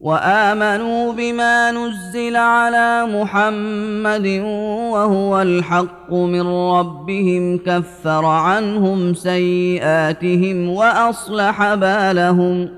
وامنوا بما نزل على محمد وهو الحق من ربهم كفر عنهم سيئاتهم واصلح بالهم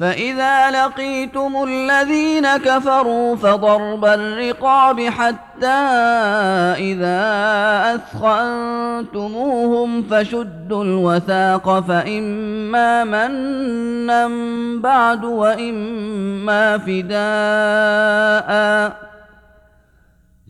فإذا لقيتم الذين كفروا فضرب الرقاب حتى إذا أثخنتموهم فشدوا الوثاق فإما منا بعد وإما فداءً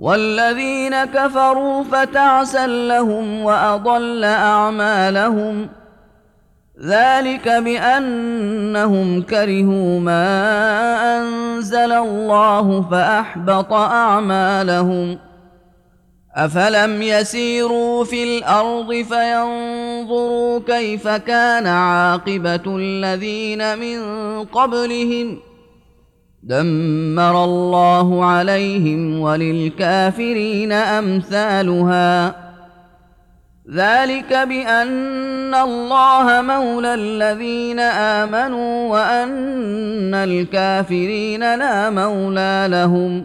والذين كفروا فتعسا لهم واضل اعمالهم ذلك بانهم كرهوا ما انزل الله فاحبط اعمالهم افلم يسيروا في الارض فينظروا كيف كان عاقبه الذين من قبلهم دمر الله عليهم وللكافرين امثالها ذلك بان الله مولى الذين امنوا وان الكافرين لا مولى لهم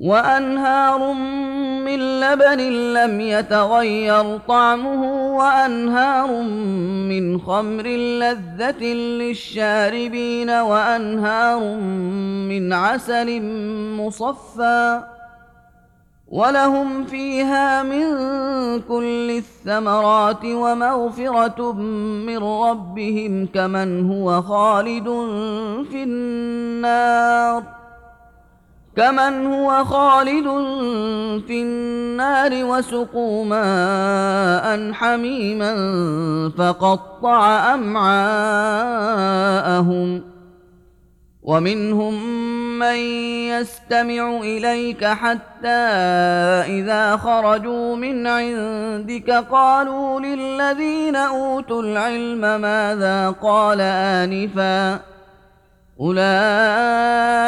وانهار من لبن لم يتغير طعمه وانهار من خمر لذه للشاربين وانهار من عسل مصفى ولهم فيها من كل الثمرات ومغفره من ربهم كمن هو خالد في النار كمن هو خالد في النار وسقوا ماء حميما فقطع امعاءهم ومنهم من يستمع اليك حتى اذا خرجوا من عندك قالوا للذين اوتوا العلم ماذا قال انفا اولئك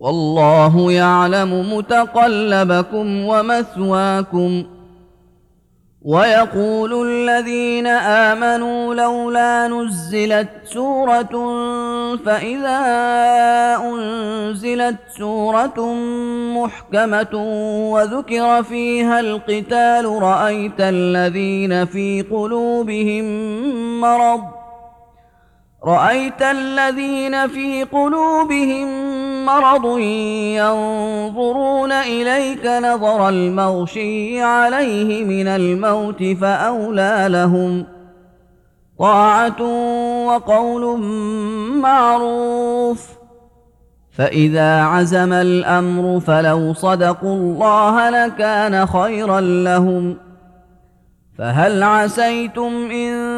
والله يعلم متقلبكم ومثواكم ويقول الذين امنوا لولا نزلت سوره فاذا انزلت سوره محكمه وذكر فيها القتال رايت الذين في قلوبهم مرض رايت الذين في قلوبهم مرض ينظرون إليك نظر المغشي عليه من الموت فأولى لهم طاعة وقول معروف فإذا عزم الأمر فلو صدقوا الله لكان خيرا لهم فهل عسيتم إن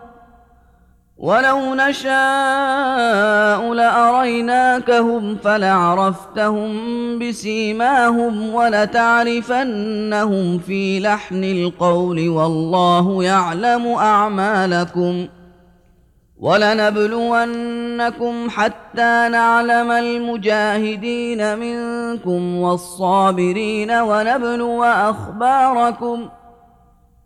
ولو نشاء لاريناكهم فلعرفتهم بسيماهم ولتعرفنهم في لحن القول والله يعلم اعمالكم ولنبلونكم حتى نعلم المجاهدين منكم والصابرين ونبلو اخباركم ۖ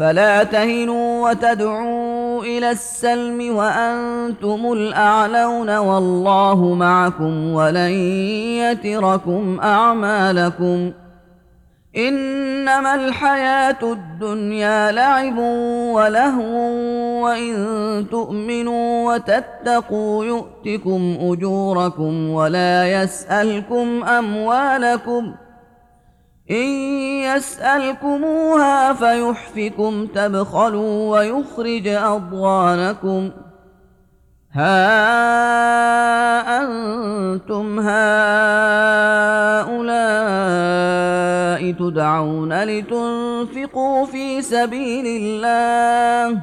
فلا تهنوا وتدعوا إلى السلم وأنتم الأعلون والله معكم ولن يتركم أعمالكم إنما الحياة الدنيا لعب ولهو وإن تؤمنوا وتتقوا يؤتكم أجوركم ولا يسألكم أموالكم ۖ إن يسألكموها فيحفكم تبخلوا ويخرج أضغانكم ها أنتم هؤلاء تدعون لتنفقوا في سبيل الله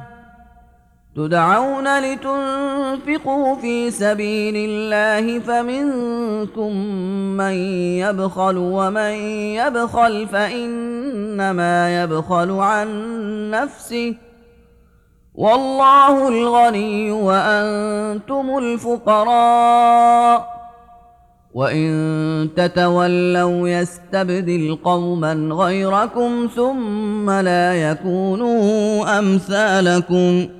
تدعون لتنفقوا في سبيل الله فمنكم من يبخل ومن يبخل فانما يبخل عن نفسه والله الغني وانتم الفقراء وان تتولوا يستبدل قوما غيركم ثم لا يكونوا امثالكم